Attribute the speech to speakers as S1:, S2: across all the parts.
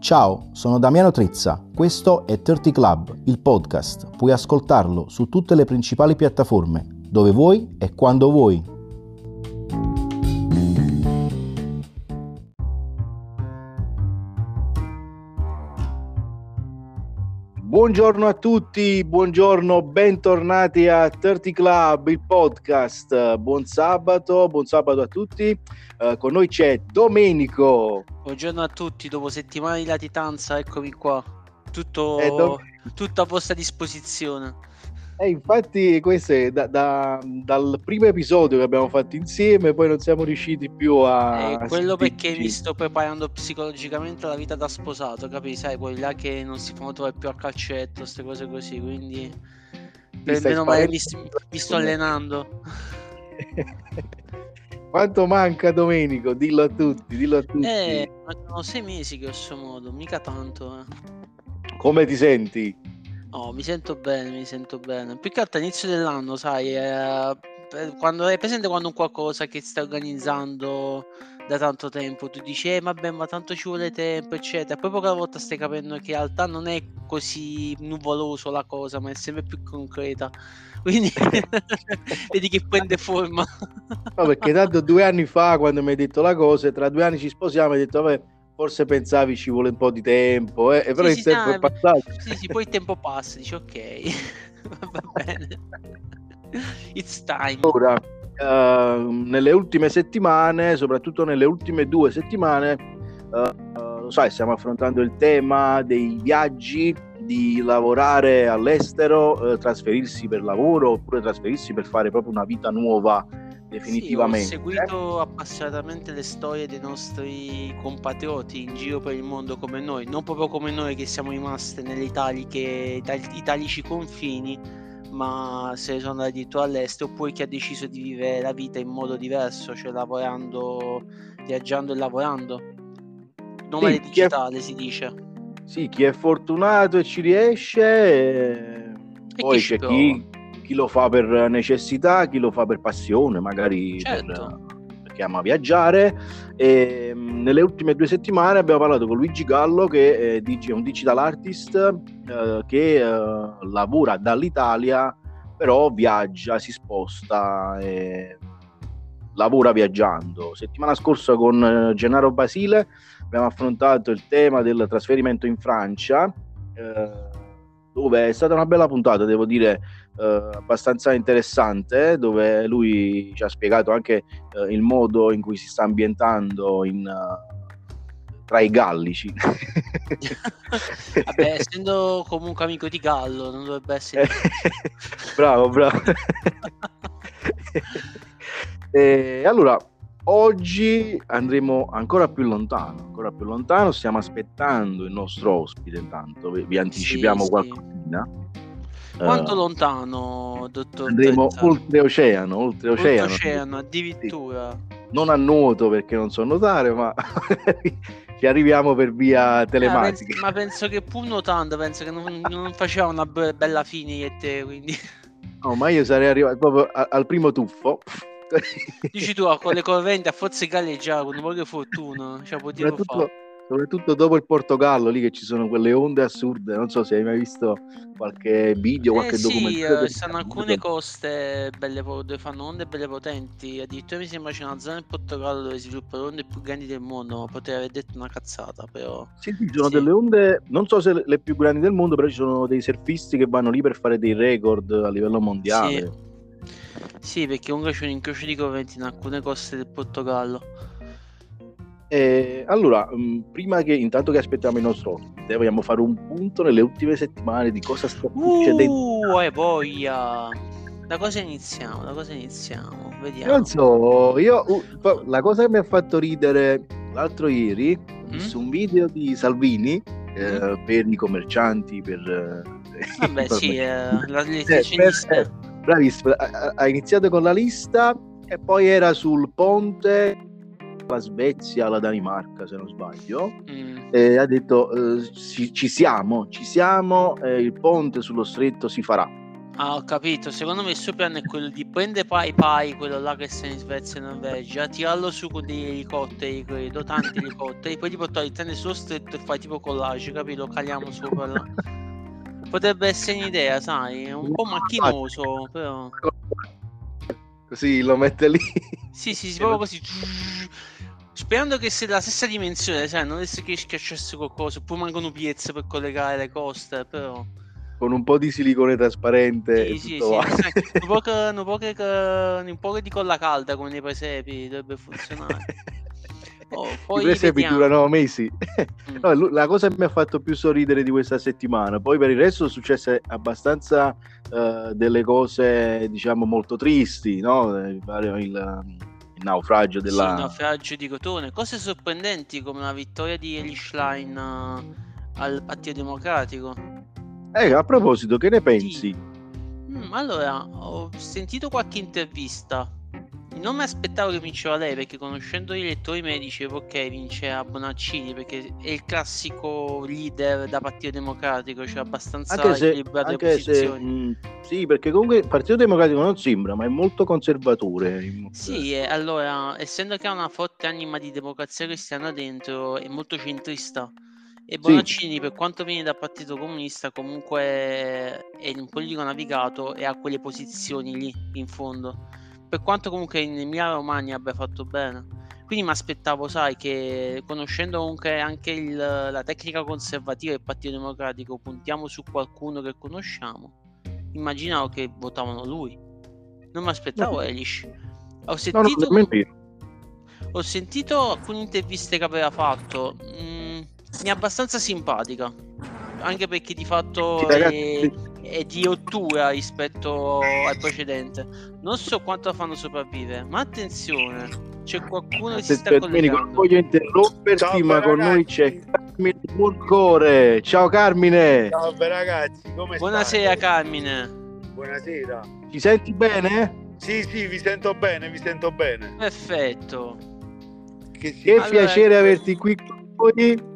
S1: Ciao, sono Damiano Trezza, questo è 30 Club, il podcast. Puoi ascoltarlo su tutte le principali piattaforme, dove vuoi e quando vuoi. Buongiorno a tutti, buongiorno, bentornati a 30 Club, il podcast. Buon sabato, buon sabato a tutti. Uh, con noi c'è Domenico.
S2: Buongiorno a tutti, dopo settimane di latitanza, eccomi qua. Tutto, eh, tutto a vostra disposizione.
S1: Eh, infatti questo è da, da, dal primo episodio che abbiamo fatto insieme, poi non siamo riusciti più a...
S2: Eh, quello perché mi sto preparando psicologicamente alla vita da sposato, capi? Sai, poi là che non si fanno trovare più a calcetto, queste cose così, quindi... Per meno male mi, mi sto allenando.
S1: Quanto manca Domenico? Dillo a tutti, dillo a tutti.
S2: Eh, sono sei mesi questo modo, mica tanto. Eh.
S1: Come ti senti?
S2: No, mi sento bene, mi sento bene. Più che altro all'inizio dell'anno, sai, eh, quando è presente quando un qualcosa che stai organizzando da tanto tempo, tu dici, eh, vabbè, ma tanto ci vuole tempo, eccetera. Poi poca volta stai capendo che in realtà non è così nuvoloso la cosa, ma è sempre più concreta. Quindi vedi che prende forma.
S1: no, perché tanto due anni fa, quando mi hai detto la cosa, tra due anni ci sposiamo, hai detto, vabbè forse pensavi ci vuole un po' di tempo, eh? però sì, il sì, tempo no, è passato.
S2: Sì, sì, poi il tempo passa, dici ok, va bene. It's time.
S1: Ora, uh, nelle ultime settimane, soprattutto nelle ultime due settimane, uh, lo sai, stiamo affrontando il tema dei viaggi, di lavorare all'estero, uh, trasferirsi per lavoro oppure trasferirsi per fare proprio una vita nuova definitivamente.
S2: Sì, ho seguito appassionatamente le storie dei nostri compatrioti in giro per il mondo come noi, non proprio come noi che siamo rimasti nelle italiche, italici confini, ma se ne sono andati addirittura all'estero, oppure chi ha deciso di vivere la vita in modo diverso, cioè lavorando, viaggiando e lavorando. Nome sì, digitale è... si dice.
S1: Sì, chi è fortunato e ci riesce, e... poi chi c'è chi chi lo fa per necessità, chi lo fa per passione, magari certo. per, perché ama viaggiare. E, mm, nelle ultime due settimane abbiamo parlato con Luigi Gallo, che è, è un digital artist eh, che eh, lavora dall'Italia, però viaggia, si sposta. E lavora viaggiando. Settimana scorsa con eh, Gennaro Basile abbiamo affrontato il tema del trasferimento in Francia. Eh, dove è stata una bella puntata, devo dire, eh, abbastanza interessante, dove lui ci ha spiegato anche eh, il modo in cui si sta ambientando in, uh, tra i gallici.
S2: Vabbè, essendo comunque amico di Gallo, non dovrebbe essere...
S1: bravo, bravo. e allora, oggi andremo ancora più lontano, ancora più lontano, stiamo aspettando il nostro ospite intanto, vi, anticipiamo sì, qualcosina.
S2: Quanto uh, lontano, dottor?
S1: Andremo oltreoceano, oltreoceano.
S2: Oltreoceano, addirittura.
S1: Sì. Non a nuoto perché non so nuotare, ma ci arriviamo per via telematica.
S2: Ah, ma penso che pur nuotando, penso che non, non faceva una bella fine io e te, quindi...
S1: No, ma io sarei arrivato proprio al primo tuffo
S2: Dici tu, con le correnti a forze galleggiare, con un po' fortuna, cioè,
S1: soprattutto, soprattutto, dopo il Portogallo, lì che ci sono quelle onde assurde, non so se hai mai visto qualche video, qualche
S2: eh,
S1: documentario.
S2: Sì, stanno alcune coste belle, dove fanno onde belle potenti, addirittura mi sembra c'è una zona del Portogallo dove si sviluppano onde più grandi del mondo, potrei aver detto una cazzata, però...
S1: Sì, ci sono sì. delle onde, non so se le più grandi del mondo, però ci sono dei surfisti che vanno lì per fare dei record a livello mondiale.
S2: Sì. Sì, perché comunque c'è un incrocio di correnti in alcune coste del Portogallo.
S1: Eh, allora, mh, prima che intanto che aspettiamo il nostro ospite, vogliamo fare un punto nelle ultime settimane di cosa sta succedendo.
S2: Uh, e voglia! Da cosa iniziamo? Da cosa iniziamo? Vediamo.
S1: Non so, io uh, la cosa che mi ha fatto ridere l'altro ieri, mm? su un video di Salvini eh, mm? per i commercianti, per...
S2: Eh, Vabbè, sì, eh, la, le eh, per,
S1: bravissimo, ha, iniziato con la lista e poi era sul ponte la Svezia, la Danimarca se non sbaglio mm. e ha detto eh, ci, ci, siamo, ci siamo, eh, il ponte sullo stretto si farà
S2: Ah, ho capito. Secondo me il suo piano è quello di prendere Pai Pai, quello là che sta in Svezia e Norvegia, tirarlo su con degli elicotteri, credo, tanti elicotteri, poi tipo portare il treno sullo stretto e fai tipo collage, capito? Caliamo sopra là. Potrebbe essere un'idea, sai, è un po' macchinoso, però...
S1: Così lo mette lì.
S2: Sì, sì, sì, proprio così. Sperando che sia della stessa dimensione, sai, non adesso che schiacciasse qualcosa, poi mancano piezze per collegare le coste, però
S1: con un po' di silicone trasparente.
S2: Sì, sì, sì. un, po che, un, po che, un po' di colla calda come nei presepi dovrebbe funzionare.
S1: Oh, I presepi durano mesi. Mm. No, la cosa che mi ha fatto più sorridere di questa settimana, poi per il resto sono successe abbastanza uh, delle cose, diciamo, molto tristi, no? Il, il, il naufragio della... Sì, il
S2: naufragio di Cotone. Cose sorprendenti come la vittoria di Line uh, al Partito Democratico.
S1: Eh, a proposito, che ne pensi? Sì.
S2: Mm, allora, ho sentito qualche intervista. Non mi aspettavo che vinceva lei perché conoscendo i lettori me dicevo ok vince a Bonaccini perché è il classico leader da Partito Democratico, cioè abbastanza
S1: anche se, equilibrato anche se, mh, mm, sì, perché comunque il Partito Democratico non sembra, ma è molto conservatore.
S2: Sì, e allora, essendo che ha una forte anima di democrazia cristiana dentro, è molto centrista e Bonaccini, sì. per quanto viene dal Partito Comunista, comunque è un politico navigato e ha quelle posizioni lì in fondo. Per quanto comunque in Emilia Romagna abbia fatto bene. Quindi mi aspettavo, sai, che conoscendo comunque anche il, la tecnica conservativa del Partito Democratico, puntiamo su qualcuno che conosciamo. Immaginavo che votavano lui. Non mi aspettavo no. Elish. Ho sentito, no, no, ho sentito alcune interviste che aveva fatto. Mm, mi è abbastanza simpatica. Anche perché di fatto è, è, di ottura rispetto al precedente. Non so quanto fanno sopravvivere, ma attenzione, c'è qualcuno che si sta collegando.
S1: Non voglio interromperti, Ciao, ma con ragazzi. noi c'è Carmine Murcore. Ciao Carmine.
S3: Ciao ragazzi, come
S2: Buonasera state? Carmine.
S3: Buonasera.
S1: Ci senti bene?
S3: Sì, sì, vi sento bene, vi sento bene.
S2: Perfetto.
S1: Che, sì. che allora, piacere averti qui con noi.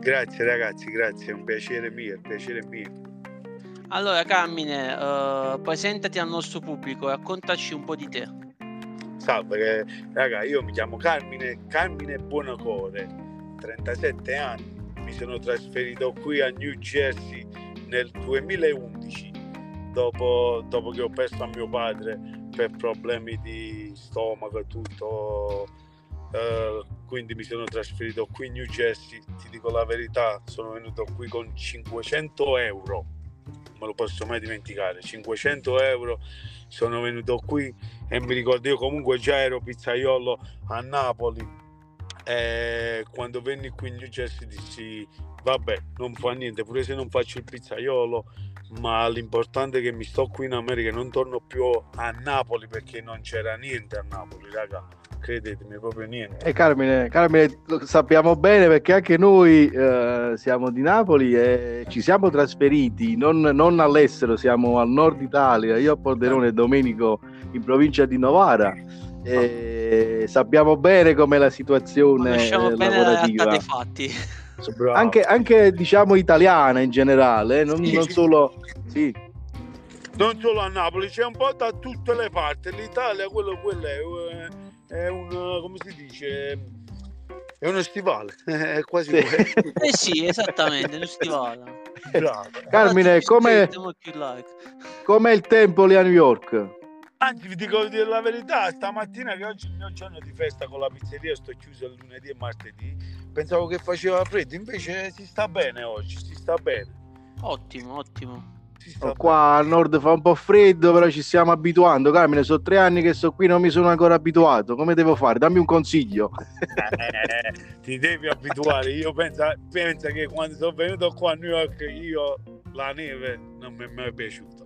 S3: Grazie ragazzi, grazie, è un piacere mio, è un piacere mio.
S2: Allora Carmine, uh, presentati al nostro pubblico, raccontaci un po' di te.
S3: Salve, raga, io mi chiamo Carmine, Carmine Buonocore, 37 anni, mi sono trasferito qui a New Jersey nel 2011, dopo, dopo che ho perso a mio padre per problemi di stomaco e tutto Uh, quindi mi sono trasferito qui in New Jersey. Ti dico la verità, sono venuto qui con 500 euro, me lo posso mai dimenticare. 500 euro sono venuto qui e mi ricordo io comunque già ero pizzaiolo a Napoli. E quando venni qui in New Jersey dissi vabbè non fa niente pure se non faccio il pizzaiolo ma l'importante è che mi sto qui in America non torno più a Napoli perché non c'era niente a Napoli raga credetemi, proprio niente.
S1: E Carmine, Carmine, lo sappiamo bene perché anche noi eh, siamo di Napoli e ci siamo trasferiti, non, non, all'estero, siamo al nord Italia, io a Pordenone e Domenico in provincia di Novara. E sappiamo bene com'è la situazione Conosciamo lavorativa. bene fatti. Anche, anche, diciamo italiana in generale, eh, non, sì, non sì. solo... Sì
S3: non solo a Napoli, c'è un po' da tutte le parti. L'Italia, quello, quello è, eh, è un, come si dice, è uno stivale, è quasi
S2: sì. eh sì, esattamente, uno stivale.
S1: Bravo. Carmine, come com'è il tempo lì a New York?
S3: Anzi, vi dico la verità, stamattina che oggi è il mio giorno di festa con la pizzeria, sto chiuso il lunedì e martedì, pensavo che faceva freddo, invece si sta bene oggi, si sta bene.
S2: Ottimo, ottimo.
S1: Oh, qua al nord fa un po' freddo, però ci stiamo abituando. Carmine, sono tre anni che sto qui, non mi sono ancora abituato. Come devo fare? Dammi un consiglio.
S3: Eh, ti devi abituare. Io penso, penso che quando sono venuto qua a New York, io la neve non mi è mai piaciuta.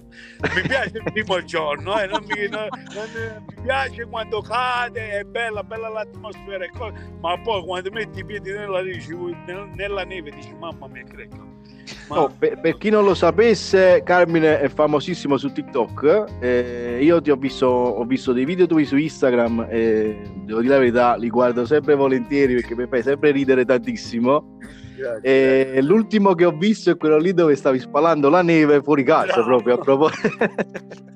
S3: Mi piace il primo giorno, eh, non mi, non, non, mi, piace quando cade, è bella, bella l'atmosfera, ma poi quando metti i piedi nella, nella neve dici mamma mia, credo
S1: No, per, per, chi non lo sapesse, Carmine è famosissimo su TikTok. Eh, io ti ho visto, ho visto dei video tuoi su Instagram e devo dire la verità, li guardo sempre volentieri perché mi fai sempre ridere tantissimo. E l'ultimo che ho visto è quello lì dove stavi spalando la neve fuori casa, bravo. proprio a proposito.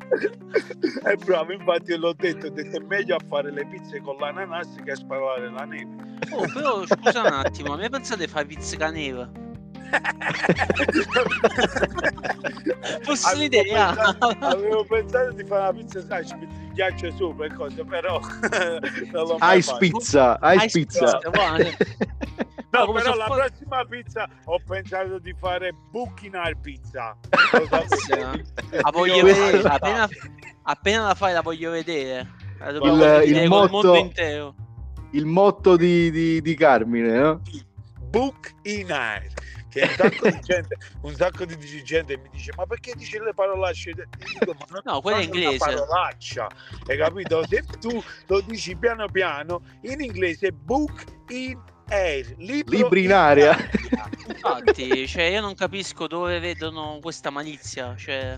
S3: è bravo, infatti l'ho detto, ho detto è meglio a fare le pizze con l'ananas che a spalare la neve.
S2: Oh, però scusa un attimo, a me pensate fare pizze con neve? Fosse un'idea.
S3: Pensato, avevo pensato di fare la pizza, sai, ci metti il ghiaccio sopra e cose, però
S1: Ice pizza, ice pizza.
S3: No, no però la fa... prossima pizza ho pensato di fare Bucchinar pizza.
S2: la voglio vedere, appena, appena, la fai la voglio vedere.
S1: La il, il, motto, il motto di, di, di Carmine, no?
S3: Book in air che un sacco di gente, un sacco di gente mi dice ma perché dici le parolacce?
S2: Dico, ma non no, quella è inglese.
S3: parolaccia, hai capito? Se tu lo dici piano piano, in inglese book in air,
S1: libri in aria.
S2: Infatti, cioè, io non capisco dove vedono questa malizia, cioè...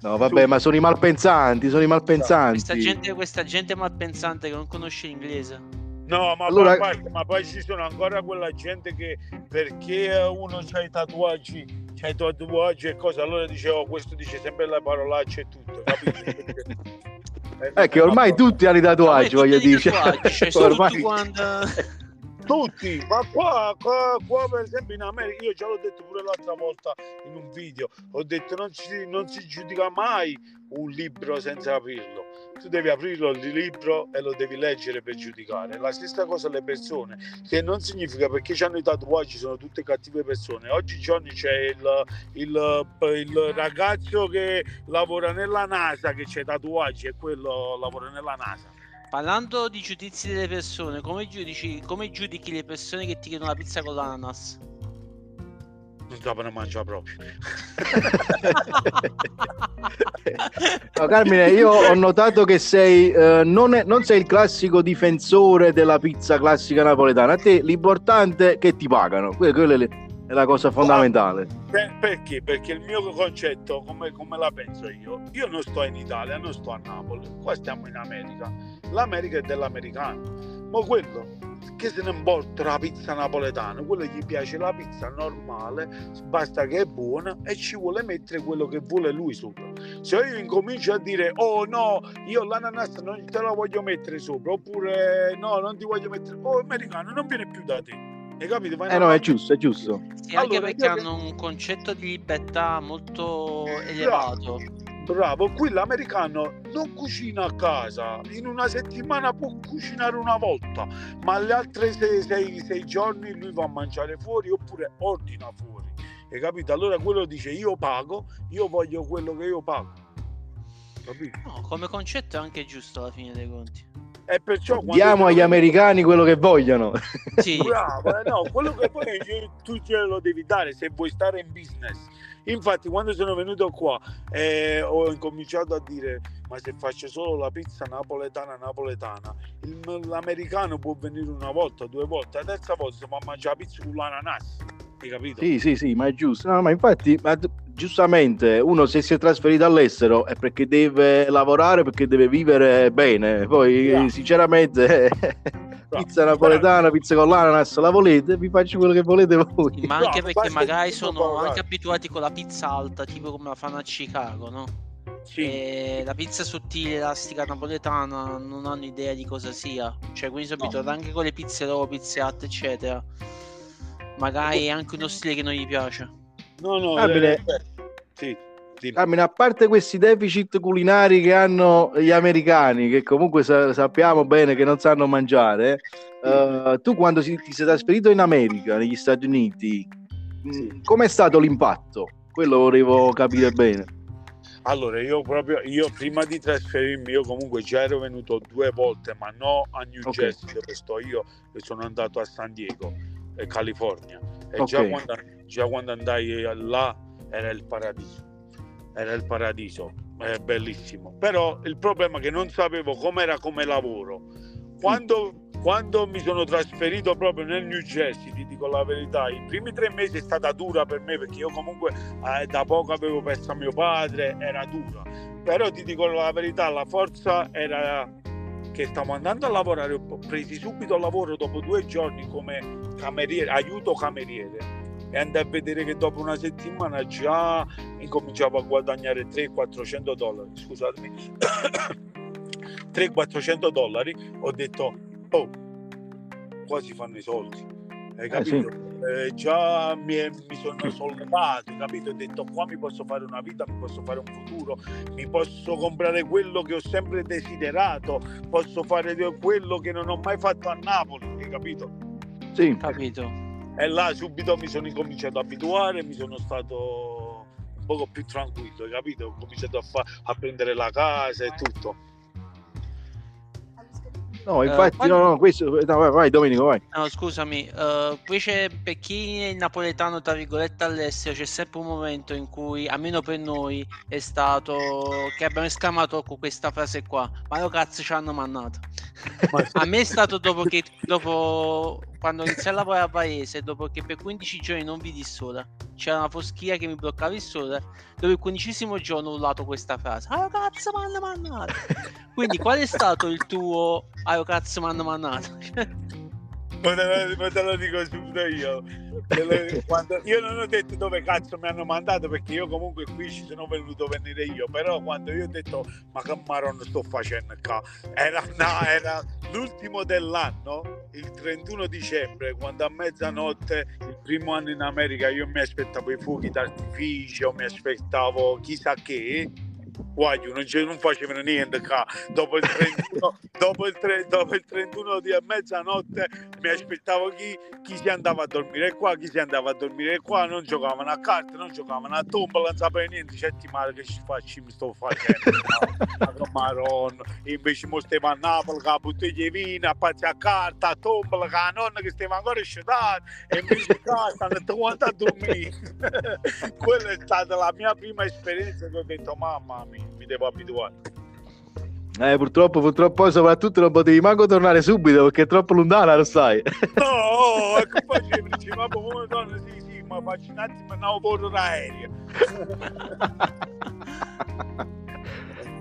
S1: No, vabbè, ma sono i malpensanti, sono i malpensanti.
S2: Questa gente, questa gente malpensante che non conosce l'inglese.
S3: No, ma, allora... poi, ma poi ci sono ancora quella gente che perché uno ha i tatuaggi, c'ha i tatuaggi e cose, allora dicevo, oh, questo dice sempre le parolacce e tutto,
S1: è eh, che ormai tutti hanno i tatuaggi, voglio dire.
S2: Cioè, ormai... quando...
S3: tutti, ma qua, qua, qua, per esempio in America, io già l'ho detto pure l'altra volta in un video, ho detto non si, non si giudica mai un libro senza aprirlo, tu devi aprirlo il libro e lo devi leggere per giudicare. La stessa cosa le persone, che non significa perché hanno i tatuaggi sono tutte cattive persone. Oggigiorno c'è il, il, il ragazzo che lavora nella NASA che c'è tatuaggi e quello lavora nella NASA
S2: Parlando di giudizi delle persone, come giudici, come giudichi le persone che ti chiedono la pizza con l'ananas?
S3: Non sapano mangiare proprio.
S1: no, Carmine, io ho notato che sei, eh, non, è, non, sei il classico difensore della pizza classica napoletana. A te l'importante è che ti pagano. Quello è è la cosa fondamentale.
S3: Per, perché? Perché il mio concetto, come, come, la penso io, io non sto in Italia, non sto a Napoli, qua stiamo in America. L'America è dell'americano. Ma quello che se ne importa la pizza napoletana, quello gli piace la pizza normale, basta che è buona e ci vuole mettere quello che vuole lui sopra. Se io incomincio a dire oh no, io l'ananas non te la voglio mettere sopra, oppure no, non ti voglio mettere, oh americano, non viene più da te hai capito?
S1: Vai eh no, è giusto, è giusto.
S2: Sì, anche allora, perché hanno che... un concetto di libertà molto elevato.
S3: Bravo, qui l'americano non cucina a casa, in una settimana può cucinare una volta, ma le altre sei, sei, sei giorni lui va a mangiare fuori oppure ordina fuori. Hai capito? Allora quello dice io pago, io voglio quello che io pago.
S2: Capito? No, come concetto è anche giusto alla fine dei conti.
S3: E perciò
S1: diamo agli americani quello che vogliono.
S3: Sì. Bravo, eh, no, quello che poi tu ce lo devi dare se vuoi stare in business. Infatti, quando sono venuto qua eh, ho incominciato a dire: Ma se faccio solo la pizza napoletana, napoletana, il, l'americano può venire una volta, due volte, la terza volta si può mangiare la pizza con l'ananas. Hai capito?
S1: Sì, sì, sì, ma è giusto. No, ma infatti, ma giustamente uno se si è trasferito all'estero è perché deve lavorare, perché deve vivere bene. Poi yeah. sinceramente pizza napoletana, pizza con l'ananas, la volete? Vi faccio quello che volete voi.
S2: Ma anche perché magari sono anche abituati con la pizza alta, tipo come la fanno a Chicago, no? Sì. la pizza sottile, elastica napoletana non hanno idea di cosa sia. Cioè, quindi sono no. abituati anche con le pizze rovo, pizze alte, eccetera. Magari è anche uno stile che non gli piace.
S3: No, no, Abile, eh,
S1: sì. Carmine, a parte questi deficit culinari che hanno gli americani, che comunque sa- sappiamo bene che non sanno mangiare, uh, tu quando si- ti sei trasferito in America, negli Stati Uniti, sì. com'è stato l'impatto? Quello volevo capire bene.
S3: Allora, io proprio, io prima di trasferirmi, io comunque già ero venuto due volte, ma no a New okay. Jersey dove sto io, e sono andato a San Diego, eh, California. E okay. già, quando, già quando andai là era il paradiso era il paradiso, è bellissimo. Però il problema è che non sapevo com'era come lavoro. Quando, quando mi sono trasferito proprio nel New Jersey, ti dico la verità, i primi tre mesi è stata dura per me perché io comunque eh, da poco avevo perso mio padre, era dura. Però ti dico la verità, la forza era che stavo andando a lavorare, ho preso subito lavoro dopo due giorni come cameriere, aiuto cameriere. E andai a vedere che dopo una settimana già incominciavo a guadagnare 300-400 dollari scusatemi. 300-400 dollari ho detto oh qua si fanno i soldi hai capito? Eh, sì eh, già mi, è, mi, sono sollevato, capito? Ho detto qua mi posso fare una vita, mi posso fare un futuro, mi posso comprare quello che ho sempre desiderato, posso fare quello che non ho mai fatto a Napoli, hai capito?
S2: Sì, capito.
S3: E là subito mi sono incominciato a abituare, mi sono stato un poco più tranquillo, hai capito? Ho cominciato a, fa- a prendere la casa e tutto.
S1: No, infatti, uh, quando... no, no, questo. No, vai, vai, Domenico, vai.
S2: No, scusami, uh, qui c'è per chi è napoletano, tra virgolette, all'estero, c'è sempre un momento in cui, almeno per noi, è stato che abbiamo esclamato con questa frase qua: Ma lo cazzo ci hanno mannato. A me è stato dopo che dopo quando iniziai a lavorare a Paese, dopo che per 15 giorni non vidi il sole, c'era una foschia che mi bloccava il sole, dove il quindicesimo giorno ho urlato questa frase, ah cazzo m'hanno mannato! Quindi qual è stato il tuo, ah cazzo m'hanno mannato?
S3: Te, lo, te lo dico subito io. Quando, io non ho detto dove cazzo mi hanno mandato perché io comunque qui ci sono venuto venire io, però quando io ho detto ma che maron sto facendo qua, era, no, era l'ultimo dell'anno, il 31 dicembre, quando a mezzanotte, il primo anno in America, io mi aspettavo i fuochi d'artificio, mi aspettavo chissà che guaglio, non, non facevano niente qua. Dopo il 31, dopo il, tre, dopo il 31 di mezzanotte mi aspettavo chi, chi, si andava a dormire qua, chi si andava a dormire qua, non giocavano a carte, non giocavano a tombola, non sapeva niente, certi male che ci faccio, mi sto facendo, maron, invece mo stavo a Napoli, con la bottiglia di vino, a pazzi a carta, a tombola, la nonna che stava ancora scettata, e invece qua stanno tutti a dormire. Quella è stata la mia prima esperienza che ho detto, mamma mia mi devo abituare.
S1: Eh, purtroppo, purtroppo, soprattutto non potevi manco tornare subito perché è troppo lontana, lo sai.
S3: No, oh, ecco facevi, dicevo, ma come donna, sì, sì, ma faccio un attimo, no, volo d'aereo.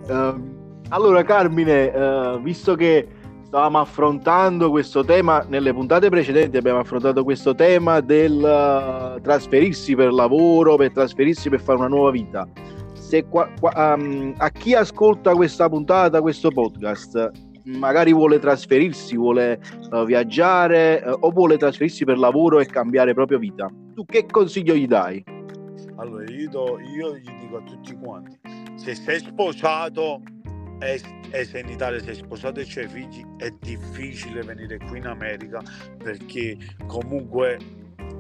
S1: uh, allora, Carmine, uh, visto che stavamo affrontando questo tema nelle puntate precedenti abbiamo affrontato questo tema del uh, trasferirsi per lavoro per trasferirsi per fare una nuova vita se qua, qua, um, a chi ascolta questa puntata, questo podcast, magari vuole trasferirsi, vuole uh, viaggiare uh, o vuole trasferirsi per lavoro e cambiare proprio vita, tu che consiglio gli dai?
S3: Allora, io, do, io gli dico a tutti quanti, se sei sposato e, e se in Italia sei sposato e c'hai figli, è difficile venire qui in America perché comunque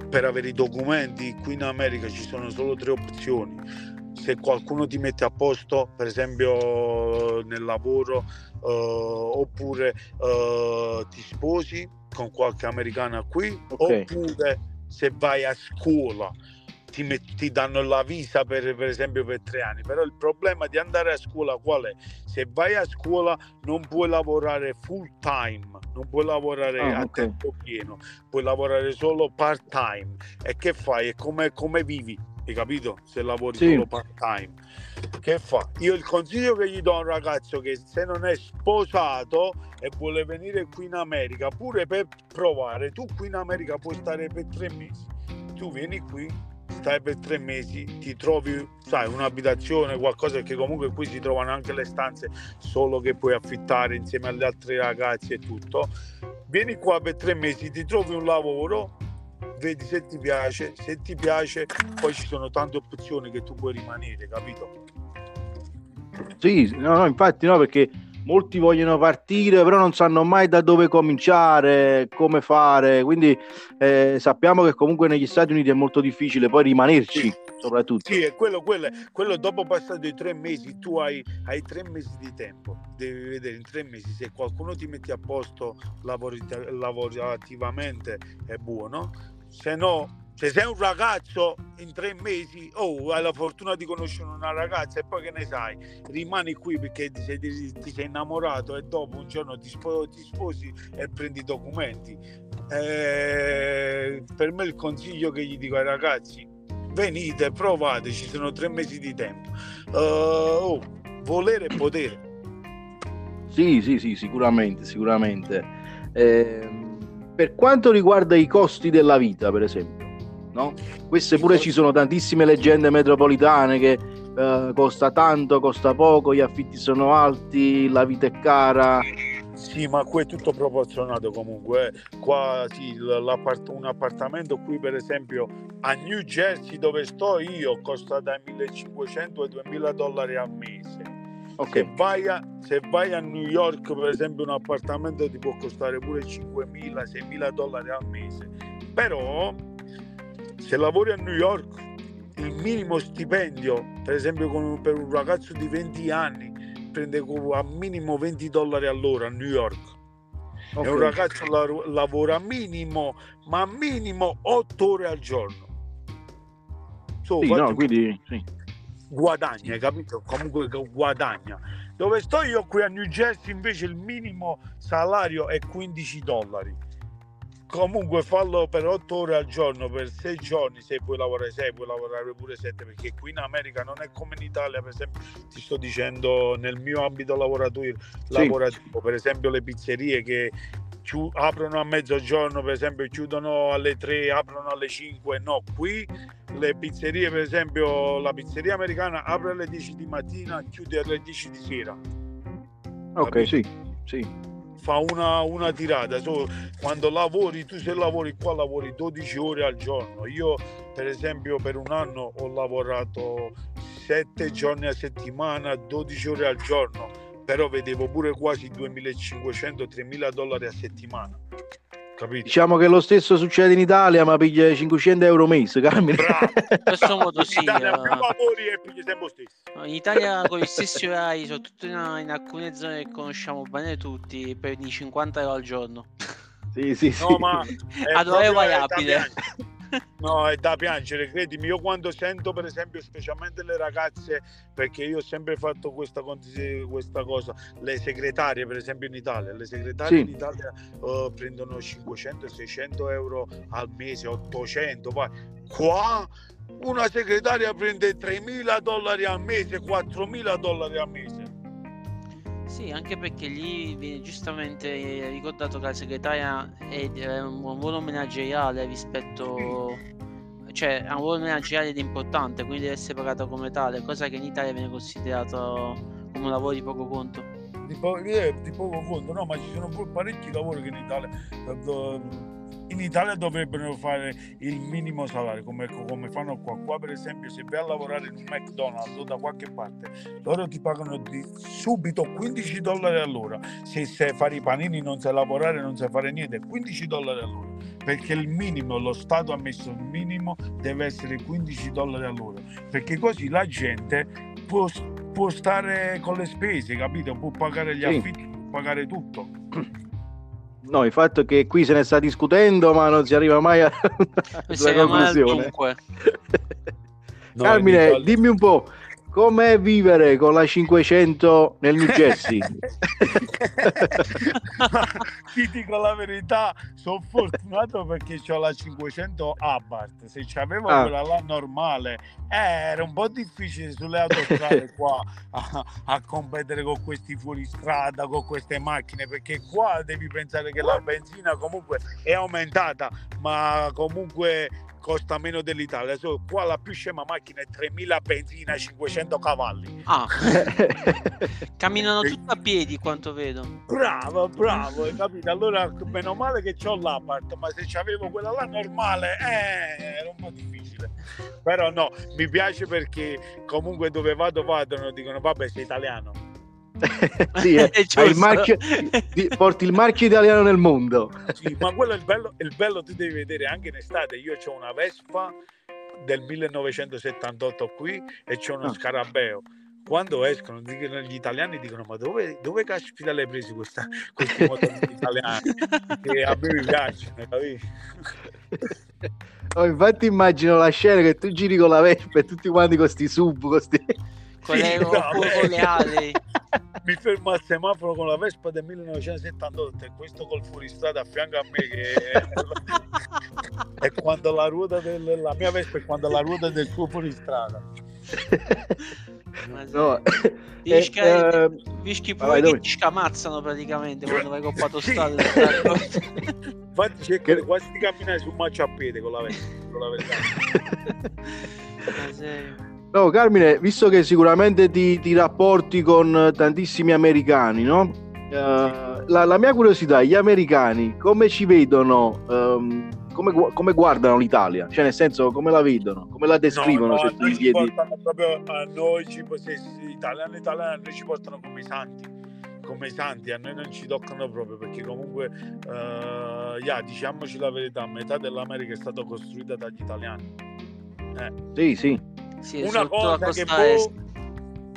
S3: per avere i documenti qui in America ci sono solo tre opzioni se qualcuno ti mette a posto, per esempio nel lavoro, uh, oppure uh, ti sposi con qualche americana qui, okay. oppure se vai a scuola. Ti, met- ti, danno la visa per, per, esempio per tre anni però il problema di andare a scuola qual è? se vai a scuola non puoi lavorare full time non puoi lavorare ah, a okay. tempo pieno puoi lavorare solo part time e che fai? E come, come vivi? Hai capito? Se lavori sì. solo part time. Che fa? Io il consiglio che gli do a un ragazzo che se non è sposato e vuole venire qui in America, pure per provare, tu qui in America puoi stare per tre mesi. Tu vieni qui, stai per tre mesi, ti trovi, sai, un'abitazione, qualcosa che comunque qui si trovano anche le stanze solo che puoi affittare insieme agli altri ragazzi e tutto. Vieni qua per tre mesi, ti trovi un lavoro, vedi se ti piace, se ti piace poi ci sono tante opzioni che tu puoi rimanere, capito?
S1: Sì, no, no, infatti no, perché molti vogliono partire, però non sanno mai da dove cominciare, come fare, quindi eh, sappiamo che comunque negli Stati Uniti è molto difficile poi rimanerci. Sì. Soprattutto.
S3: Sì, è quello, quello, quello dopo passato i tre mesi, tu hai, hai, tre mesi di tempo, devi vedere in tre mesi se qualcuno ti mette a posto lavorativamente è buono, se no se sei un ragazzo in tre mesi oh hai la fortuna di conoscere una ragazza e poi che ne sai? Rimani qui perché ti sei, ti sei innamorato e dopo un giorno ti, sposi, ti sposi e prendi i documenti. Eh, per me il consiglio che gli dico ai ragazzi venite provate ci sono tre mesi di tempo. Uh, oh, volere e potere.
S1: Sì sì sì sicuramente sicuramente. Eh per quanto riguarda i costi della vita, per esempio, no? Queste pure ci sono tantissime leggende metropolitane che uh, costa tanto, costa poco, gli affitti sono alti, la vita è cara.
S3: Sì, ma qui è tutto proporzionato comunque. Eh. Qua sì, un appartamento qui per esempio a New Jersey dove sto io costa dai 1500 ai 2000 dollari al mese. Okay. Se, vai a, se vai a New York per esempio un appartamento ti può costare pure 5.000, 6.000 dollari al mese. Però se lavori a New York il minimo stipendio per esempio per un ragazzo di 20 anni prende a minimo 20 dollari all'ora a New York. Okay. E un ragazzo la, lavora minimo, ma minimo 8 ore al giorno.
S1: So, sì, no, quindi, sì.
S3: Guadagna, capito? Comunque guadagna. Dove sto io qui a New Jersey invece il minimo salario è 15 dollari comunque fallo per 8 ore al giorno per 6 giorni se puoi lavorare 6 puoi lavorare pure 7 perché qui in America non è come in Italia per esempio ti sto dicendo nel mio ambito lavorativo, sì. lavorativo per esempio le pizzerie che aprono a mezzogiorno per esempio chiudono alle 3 aprono alle 5 no qui le pizzerie per esempio la pizzeria americana apre alle 10 di mattina chiude alle 10 di sera
S1: ok Capito? sì sì
S3: fa una, una tirata. So, quando lavori, tu se lavori qua lavori 12 ore al giorno. Io per esempio per un anno ho lavorato 7 giorni a settimana, 12 ore al giorno, però vedevo pure quasi 2500-3000 dollari a settimana.
S1: Capito? Diciamo che lo stesso succede in Italia, ma piglia 500 euro mese, Carmine.
S2: Questo modo sì. In Italia più lavori e piglia sempre stesso. In Italia con gli stessi orari, soprattutto in, in, alcune zone che conosciamo bene tutti, per i 50 euro al giorno.
S1: Sì, sì, sì.
S3: No, ma ad ore variabile. No, è da piangere, credimi. Io quando sento, per esempio, specialmente le ragazze, perché io ho sempre fatto questa, questa cosa, le segretarie, per esempio, in Italia, le segretarie sì. in Italia uh, prendono 500-600 euro al mese, 800. Poi. Qua una segretaria prende 3.000 dollari al mese, 4.000 dollari al mese.
S2: Sì, anche perché lì viene giustamente ricordato che la segretaria è, un ruolo manageriale rispetto cioè ha un ruolo manageriale ed importante, quindi deve essere pagata come tale, cosa che in Italia viene considerato come un lavoro di poco conto.
S3: Di, po- di poco conto, no, ma ci sono parecchi lavori che in Italia eh, in Italia dovrebbero fare il minimo salario come, come, fanno qua. Qua per esempio se vai a lavorare in un McDonald's o da qualche parte, loro ti pagano di, subito 15 dollari all'ora. Se sai fare i panini non sai lavorare, non sai fare niente, 15 dollari all'ora. Perché il minimo, lo Stato ha messo il minimo, deve essere 15 dollari all'ora. Perché così la gente può, può stare con le spese, capito? Può pagare gli affitti, può pagare tutto.
S1: No, il fatto è che qui se ne sta discutendo, ma non si arriva mai a una conclusione. No, Carmine, dimmi un po', Com'è vivere con la 500 nel New Jersey?
S3: Ti dico la verità, sono fortunato perché ho la 500 Abarth. Se c'avevo ah. quella là normale, eh, era un po' difficile sulle autostrade qua a, a, competere con questi fuoristrada, con queste macchine, perché qua devi pensare che la benzina comunque è aumentata, ma comunque costa meno dell'Italia. So, qua la più scema macchina è 3000 benzina 500 cavalli.
S2: Ah, camminano tutti a piedi quanto vedo.
S3: Bravo, bravo, hai capito? Allora meno male che ho l'Apart, ma se avevo quella là normale, eh, era un po' difficile. Però no, mi piace perché comunque dove vado vado, dicono vabbè sei italiano
S1: sì, eh, il marchio, porti il marchio italiano nel mondo.
S3: Sì, ma quello è il bello, il bello, tu devi vedere anche in estate. Io ho una Vespa del 1978 qui e c'ho uno ah. scarabeo. Quando escono gli italiani dicono ma dove, dove caspita l'hai preso questa, questi motori italiani? Che a me mi piacciono, capito?
S1: Oh, infatti immagino la scena che tu giri con la Vespa e tutti quanti con questi sub, con sti
S2: con, le, no, con le ali.
S3: Mi fermo al semaforo con la Vespa del 1978 e questo col fuoristrada a fianco a me che è, è quando la ruota del, la mia Vespa è quando la ruota del suo fuoristrada.
S2: no. Vischi, eh, vischi pure che ti scamazzano praticamente quando vai con autostrada.
S3: Infatti cerca che... quasi di camminare su un marciapiede con la, con la verità.
S1: No, Carmine, visto che sicuramente ti, ti rapporti con tantissimi americani, no? Uh, la, la, mia curiosità, gli americani come ci vedono, um, come, come, guardano l'Italia? Cioè, nel senso, come la vedono, come la descrivono?
S3: No, no, tu gli chiedi... proprio a noi, ci, se, italiani italiani, noi ci portano come i santi come i santi a noi non ci toccano proprio perché comunque uh, yeah, diciamoci la verità metà dell'America è stata costruita dagli italiani
S1: eh. sì sì,
S3: sì una, cosa che può,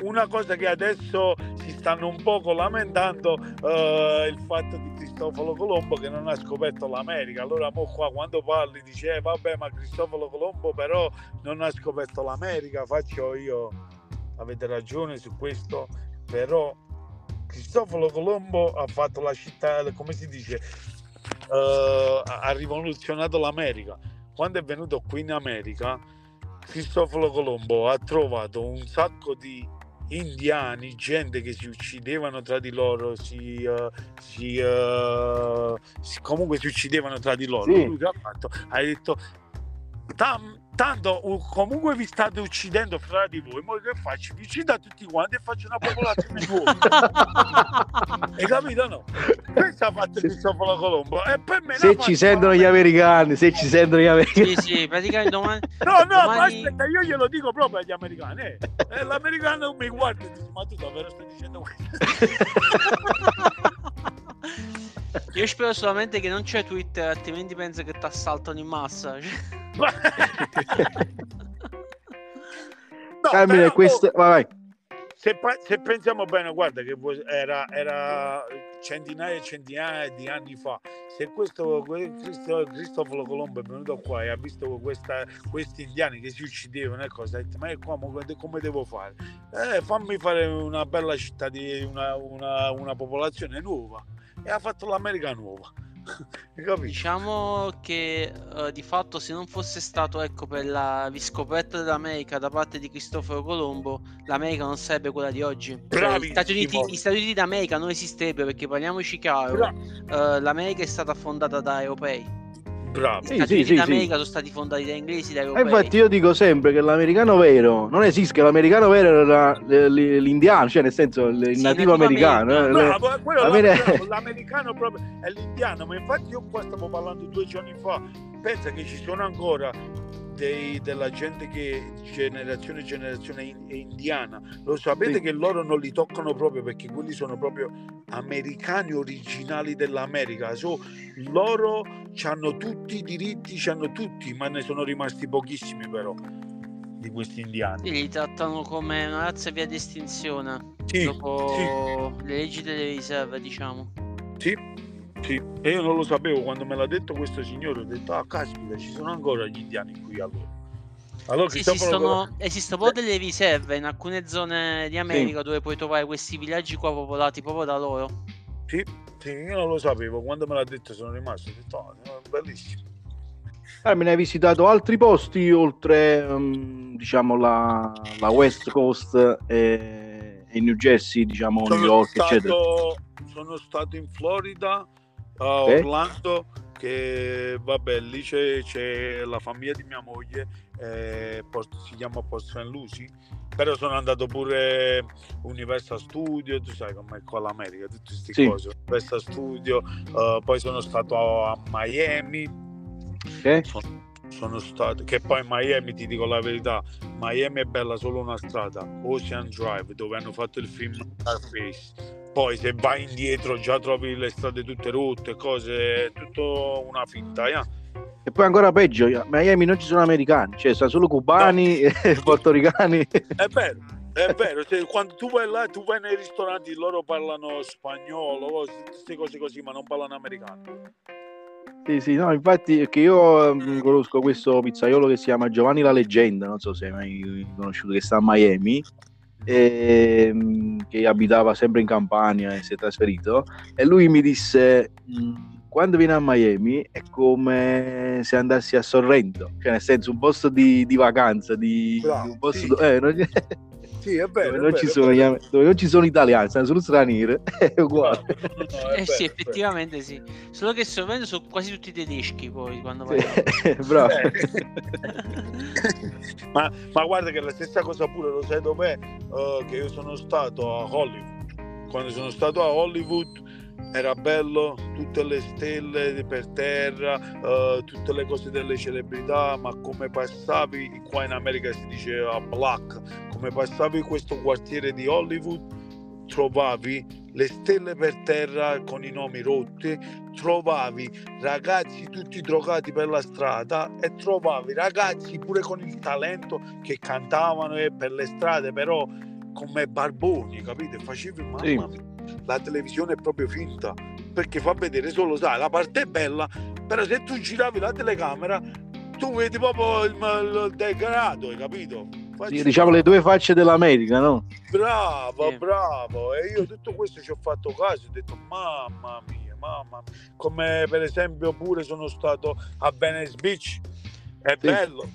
S3: una cosa che adesso si stanno un poco lamentando uh, il fatto di Cristoforo Colombo che non ha scoperto l'America. Allora mo qua quando parli dice eh, vabbè ma Cristoforo Colombo però non ha scoperto l'America. Faccio io avete ragione su questo però Cristoforo Colombo ha fatto la città, come si dice, uh, ha rivoluzionato l'America. Quando è venuto qui in America, Cristoforo Colombo ha trovato un sacco di indiani, gente che si uccidevano tra di loro, si, uh, si, uh, si, comunque si uccidevano tra di loro. Sì. Lui che ha fatto? Ha detto Tam, tanto comunque vi state uccidendo fra di voi, ma che faccio? Vi uccido tutti quanti e faccio una popolazione nuova. Hai capito no? Questo ha fatto. Cristoforo Colombo. E per me
S1: se ci sentono gli americani, se ci sentono gli americani.
S2: Sì, sì, praticamente domani...
S3: No, no, domani... ma aspetta, io glielo dico proprio agli americani. Eh. E l'americano mi guarda e dice, ma tu davvero stai dicendo questo?
S2: Io spero solamente che non c'è Twitter, altrimenti penso che ti assaltano in massa. no,
S1: Carmine, questo... Vai, vai.
S3: Se, se, pensiamo bene, guarda che era, era, centinaia e centinaia di anni fa. Se questo Cristo, Cristoforo Colombo è venuto qua e ha visto questa, questi indiani che si uccidevano e cose, ha detto: Ma qua come devo fare? Eh, fammi fare una bella città di una, una, una popolazione nuova e ha fatto l'America nuova.
S2: diciamo che uh, di fatto se non fosse stato ecco, per la riscoperta dell'America da parte di Cristoforo Colombo, l'America non sarebbe quella di oggi. Cioè, gli, Stati Uniti, gli, Stati Uniti, d'America non esisterebbero perché parliamoci chiaro, uh, l'America è stata fondata da europei
S3: Bravo.
S2: Sì, sì, d'America sì. sono stati fondati da inglesi, da europei.
S1: infatti io dico sempre che l'americano vero non esiste, l'americano vero era l'indiano, cioè nel senso il nativo americano.
S3: Eh, bravo, le... l'americano proprio è l'indiano, ma infatti io qua stavo parlando due giorni fa, pensa che ci sono ancora dei, della gente che generazione generazione è indiana. Lo sapete sì. che loro non li toccano proprio perché quelli sono proprio americani originali dell'America. So, loro hanno tutti i diritti hanno tutti ma ne sono rimasti pochissimi però di questi indiani.
S2: Li trattano come una razza via di estinzione sì, dopo sì. le leggi delle riserve diciamo.
S3: Sì sì, e io non lo sapevo quando me l'ha detto questo signore, ho detto, ah caspita, ci sono ancora gli indiani qui allora.
S2: allora sì, esistono, esistono proprio delle riserve in alcune zone di America sì. dove puoi trovare questi villaggi qua popolati proprio da loro.
S3: Sì, sì, io non lo sapevo, quando me l'ha detto sono rimasto, ho detto, oh, bellissimo.
S1: Carmine, hai visitato altri posti oltre, um, diciamo, la, la, West Coast e, e New Jersey, diciamo, sono New York,
S3: stato,
S1: eccetera?
S3: Sono stato in Florida, a Orlando che vabbè lì c'è, c'è, la famiglia di mia moglie eh, si chiama Post St. Lucy però sono andato pure Universal Studio tu sai com'è qua l'America tutte queste sì. cose Universal Studio uh, poi sono stato a Miami
S1: okay.
S3: sono, sono stato che poi Miami ti dico la verità Miami è bella solo una strada Ocean Drive dove hanno fatto il film Starface poi se vai indietro già trovi le strade tutte rotte, cose, tutto una finta. Yeah?
S1: E poi ancora peggio, a Miami non ci sono americani, cioè sono solo cubani no. e portoricani.
S3: È vero, è vero, se, quando tu vai là, tu vai nei ristoranti, loro parlano spagnolo, queste cose così, ma non parlano americano.
S1: Sì, sì, no, infatti perché io um, conosco questo pizzaiolo che si chiama Giovanni la Leggenda, non so se hai mai conosciuto, che sta a Miami ehm, che abitava sempre in Campania e si è trasferito e lui mi disse quando vieni a Miami è come se andassi a Sorrento cioè nel senso un posto di, di vacanza di,
S3: Bravo,
S1: un posto
S3: sì.
S1: do- eh, non...
S3: Sì, è vero.
S1: Dove,
S3: è
S1: non,
S3: vero,
S1: ci sono
S3: vero.
S1: gli, dove non ci sono italiani, sono solo stranieri. È uguale.
S3: No, no, no, è
S2: eh
S3: vero,
S2: sì, effettivamente sì. Solo che sovente sono quasi tutti tedeschi poi quando vai.
S1: Sì, Bravo.
S3: Eh. ma, ma guarda che la stessa cosa pure lo sai dov'è? Eh, che io sono stato a Hollywood. Quando sono stato a Hollywood era bello, tutte le stelle per terra, eh, tutte le cose delle celebrità, ma come passavi, qua in America si diceva black, come passavi questo quartiere di Hollywood, trovavi le stelle per terra con i nomi rotti, trovavi ragazzi tutti drogati per la strada e trovavi ragazzi pure con il talento che cantavano eh, per le strade, però come barboni, capite? Facevi mamma
S1: Sì.
S3: mia, la televisione è proprio finta perché fa vedere solo, sai, la parte è bella, però se tu giravi la telecamera tu vedi proprio il, il degrado, hai capito? Facci-
S1: Sì, diciamo le due facce dell'America, no?
S3: Bravo,
S2: Sì.
S3: bravo. E io tutto questo ci ho fatto caso, ho detto mamma mia, mamma mia. Come per esempio pure sono stato a Venice Beach, è
S1: Sì.
S3: bello,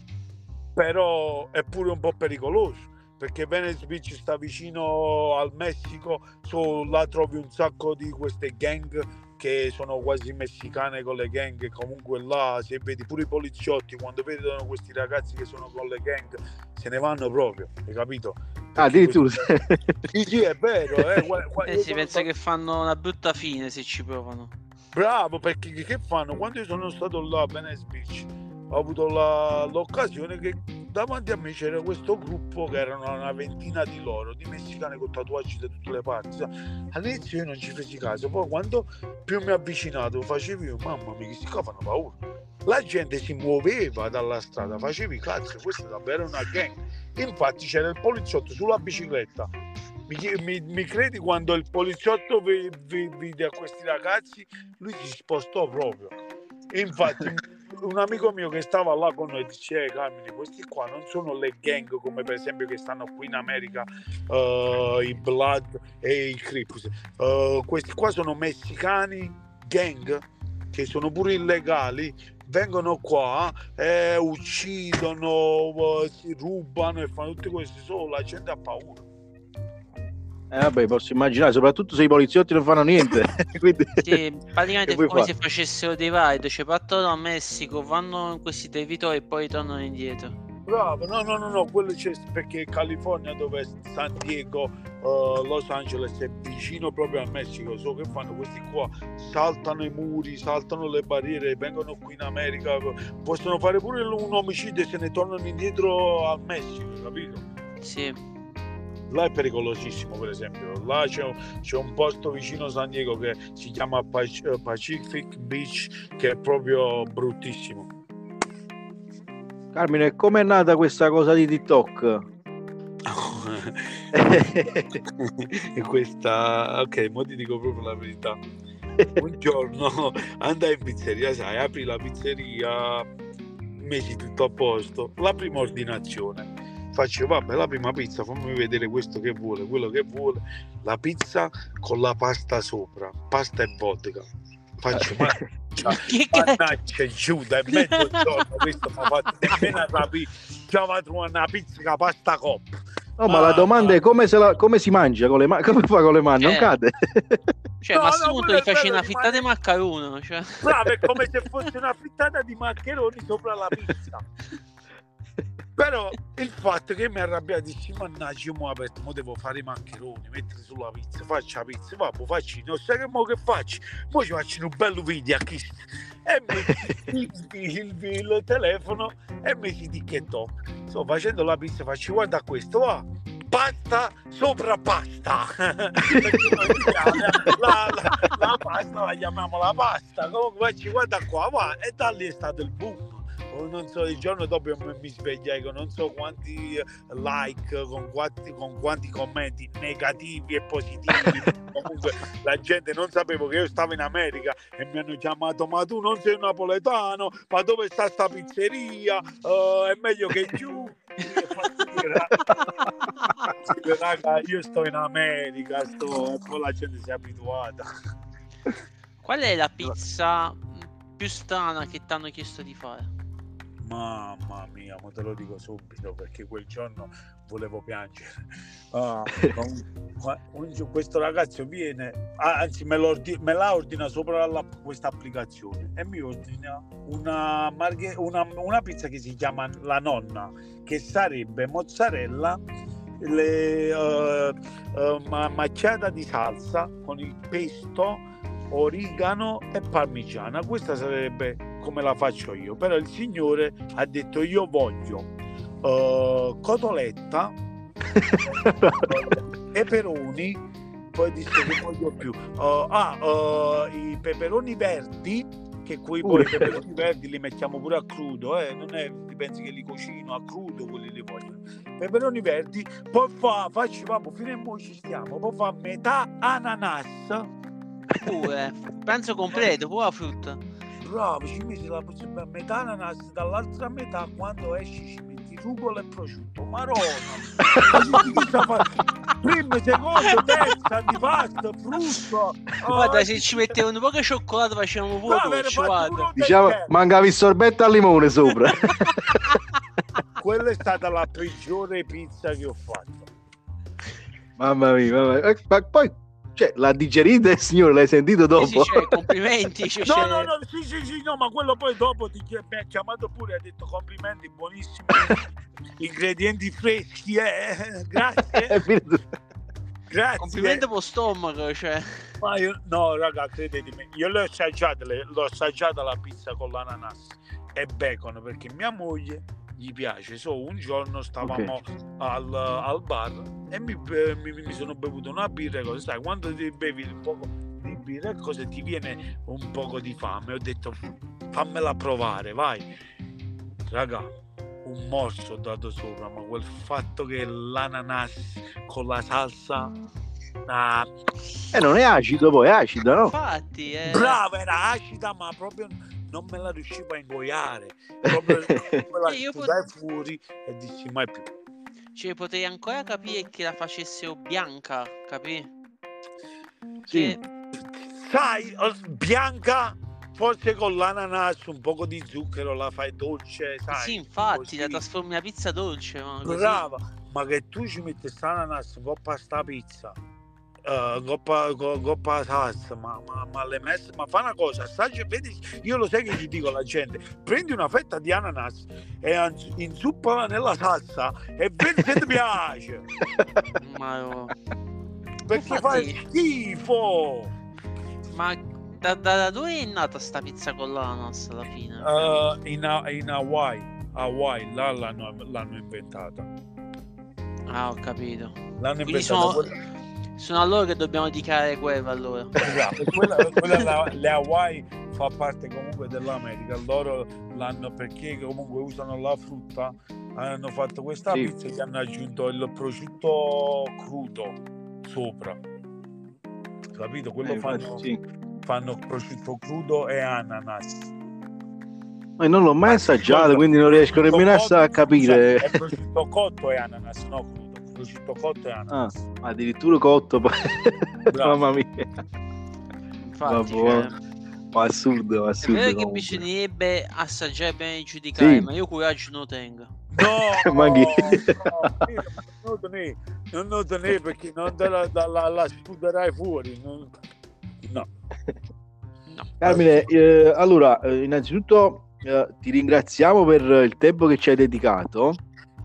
S3: però è pure un po' pericoloso. Perché Venice Beach sta vicino al Messico, so, là trovi un sacco di queste gang che sono quasi messicane con le gang. e Comunque là, se vedi pure i poliziotti, quando vedono questi ragazzi che sono con le gang, se ne vanno proprio, hai capito?
S1: Ah, addirittura.
S3: Sì, sì, è vero. Eh,
S2: Eh
S3: sono
S2: penso
S3: stato-
S2: che fanno una brutta fine se ci provano.
S3: Bravo, perché che che fanno? Quando io sono stato là a Venice Beach, ho avuto la- l'occasione che davanti a me c'era questo gruppo che erano una ventina di loro, di messicani con tatuaggi da tutte le parti. All'inizio io non ci feci caso, poi quando più mi ho avvicinato facevi io, mamma mia, questi qua fanno paura. La gente si muoveva dalla strada, facevi cazzo, questa è davvero una gang. Infatti c'era il poliziotto sulla bicicletta. Mi, mi- mi credi quando il poliziotto vi- vi- vide a questi ragazzi, lui si spostò proprio. Infatti, un amico mio che stava là con noi dice: "Eh, Carmine, questi qua non sono le gang come per esempio che stanno qui in America, eh, i Blood e i Crips. Eh, questi qua sono messicani gang che sono pure illegali. Vengono qua, eh, uccidono, eh, si rubano e fanno tutte queste solo la gente ha paura.
S1: Eh, vabbè, posso immaginare, soprattutto se i poliziotti non fanno niente. Quindi...
S2: Sì, praticamente è come
S1: fare?
S2: se facessero dei ride, cioè partono a Messico, vanno in questi territori e poi tornano indietro.
S3: Bravo, no, no, no, no, quello c'è perché California dove è San Diego, eh, Los Angeles è vicino proprio al Messico, so che fanno questi qua, saltano i muri, saltano le barriere, vengono qui in America, possono fare pure un omicidio e se ne tornano indietro al Messico, capito?
S2: Sì,
S3: Là è pericolosissimo per esempio, là c'è, un- c'è un posto vicino a San Diego che si chiama eh, Pacific Beach che è proprio bruttissimo.
S1: Carmine, com'è nata questa cosa di TikTok?
S3: E questa ok mo ti dico proprio la verità un giorno andai in pizzeria sai apri la pizzeria mesi tutto a posto la prima ordinazione faccio vabbè la prima pizza fammi vedere questo che vuole quello che vuole la pizza con la pasta sopra pasta e vodka faccio ma
S2: cazzo?
S3: mannaggia giù da mezzogiorno questo mi ha fatto nemmeno capire già va una pizza con la pasta coppa
S1: No, ma la
S3: Ah,
S1: domanda
S3: ah.
S1: è come, se la- come si mangia con le mani? Come fa con le mani? Non
S2: Eh.
S1: cade.
S2: Cioè,
S3: No,
S2: ma a
S3: no,
S2: gli faccio una frittata di maccarono. Cioè.
S3: Bravo, è come se fosse una frittata di maccheroni sopra la pizza. Però il fatto che mi arrabbiato dissi mannaggia io mo aperto mo devo fare i maccheroni mettere sulla pizza faccio la pizza vabbè faccio non sai che mo che faccio? Mo ci faccio un bello video a chi e mi il, il, il telefono e mi si ticchettò. Sto facendo la pizza faccio guarda questo va pasta sopra pasta. La, la, la pasta la chiamiamo la pasta. Comunque faccio guarda qua va e da lì è stato il boom non so, il giorno dopo mi- svegliai con non so quanti like, con quanti, con quanti commenti negativi e positivi. Comunque la gente non sapevo che io stavo in America e mi hanno chiamato ma tu non sei napoletano, ma dove sta sta pizzeria? Eh, è meglio che giù. Io faccio dire, "Sì, raga, io sto in America, sto, e poi la gente si è abituata.
S2: Qual è la pizza più strana che ti hanno chiesto di fare?
S3: Mamma mia, ma te lo dico subito perché quel giorno volevo piangere. Uh, questo ragazzo viene, anzi me, me la ordina sopra questa applicazione e mi ordina una, marghe, una, una, pizza che si chiama La Nonna, che sarebbe mozzarella, le, uh, uh, macchiata di salsa con il pesto, origano e parmigiana. Questa sarebbe come la faccio io, però il signore ha detto io voglio uh, cotoletta, peperoni, poi disse che voglio più, uh, ah, uh, i peperoni verdi, che qui poi i peperoni verdi li mettiamo pure a crudo, eh? non è, pensi che li cucino a crudo, quelli li voglio. Peperoni verdi, poi fa, facci, vabbè, fino a mo ci stiamo, poi fa metà ananas.
S2: Pure, penso completo, pure la frutta
S3: bravo, ci metti la metà ananas, dall'altra metà quando esci ci metti rugolo e prosciutto. Marona! Prima, secondo, terza, di pasta, frutto.
S2: Guarda, oh, se ci mettevano un po' di cioccolato facevamo pure dolce, guarda.
S1: Diciamo, mancavi il sorbetto al limone sopra.
S3: Quella è stata la peggiore pizza che ho fatto.
S1: Mamma mia, mamma mia. Eh, ma poi cioè, l'ha digerita, signore, l'hai sentito dopo? Sì,
S2: sì, cioè, complimenti. Cioè,
S3: no, no, no, sì, sì, sì, no, ma quello poi dopo ti mi ha chiamato pure e ha detto complimenti, buonissimi, ingredienti freschi, eh, grazie.
S2: grazie. Complimenti per stomaco, cioè.
S3: Ma io, no, raga, credetemi, io l'ho assaggiata, l'ho assaggiata la pizza con l'ananas e bacon perché mia moglie gli piace. So, un giorno stavamo okay. al, al, bar e mi, mi, mi, sono bevuto una birra e cosa sai, quando ti bevi un po' di birra e cosa ti viene un po' di fame. Ho detto fammela provare, vai. Raga, un morso ho dato sopra, ma quel fatto che l'ananas con la salsa
S1: Ah. E eh, non è acido poi, è acido, no?
S2: Infatti, eh.
S3: brava, era acida, ma proprio non me la riuscivo a ingoiare. Proprio me la io pot- fuori e dissi mai più.
S2: Cioè, potrei ancora capire che la facessero bianca, capì?
S3: Sì. Che... Sai, bianca forse con l'ananas, un po' di zucchero la fai dolce, sai?
S2: Sì, infatti, così. la trasformi in pizza dolce. Ma
S3: Brava, ma che tu ci metti l'ananas un po' pasta pizza uh, coppa, coppa salsa, ma, ma, ma, le messe, ma fa una cosa, assaggia, vedi, io lo sai che gli dico alla gente, prendi una fetta di ananas e inzuppala nella salsa e vedi se ti piace.
S2: ma io...
S3: Perché Infatti... fa schifo.
S2: Ma da, da, da, dove è nata sta pizza con l'ananas alla fine?
S3: Uh, in, in Hawaii, Hawaii, là l'hanno, l'hanno inventata.
S2: Ah, ho capito.
S3: L'hanno inventata. Sono...
S2: Sono a loro che dobbiamo dichiarare guerra allora.
S3: Esatto, quella, quella la, le Hawaii fa parte comunque dell'America, loro l'hanno perché comunque usano la frutta, hanno fatto questa sì. pizza e gli hanno aggiunto il prosciutto crudo sopra. Capito? Quello eh, fanno, sì. fanno prosciutto crudo e ananas.
S1: Ma non l'ho mai assaggiato, quindi non riesco nemmeno a capire.
S3: È prosciutto cotto e ananas, no crudo prosciutto cotto e ananas.
S1: Ah, addirittura cotto, mamma mia.
S2: Infatti, cioè...
S1: ma assurdo, assurdo.
S2: È vero che bisognerebbe assaggiare bene e giudicare, sì. ma io coraggio non tengo.
S3: No, ma chi? no, non lo tenere perché non te la, la, la spuderai fuori. Non... No.
S1: no. Carmine, eh, allora, eh, innanzitutto eh, ti ringraziamo per il tempo che ci hai dedicato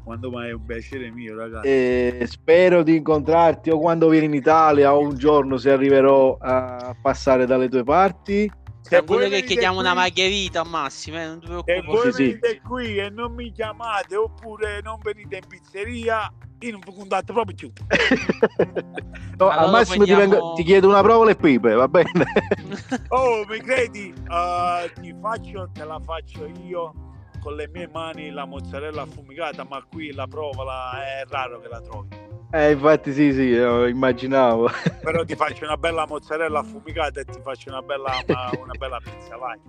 S3: quando mai è un piacere mio, ragazzi.
S1: E spero di incontrarti o quando vieni in Italia o un giorno se arriverò a passare dalle tue parti.
S2: Se voi che chiediamo qui, una margherita massimo, eh, non ti
S3: preoccupare. Se voi sì, venite sì. qui e non mi chiamate oppure non venite in pizzeria, io non vi contatto proprio più.
S1: no, allora al massimo prendiamo... ti, vengo, ti, chiedo una prova e pipe, va bene?
S3: oh, mi credi? Uh, ti faccio, te la faccio io con le mie mani la mozzarella affumicata, ma qui la prova è raro che la trovi.
S1: Eh, infatti sì, sì, immaginavo.
S3: Però ti faccio una bella mozzarella affumicata e ti faccio una bella, una, una bella pizza, vai.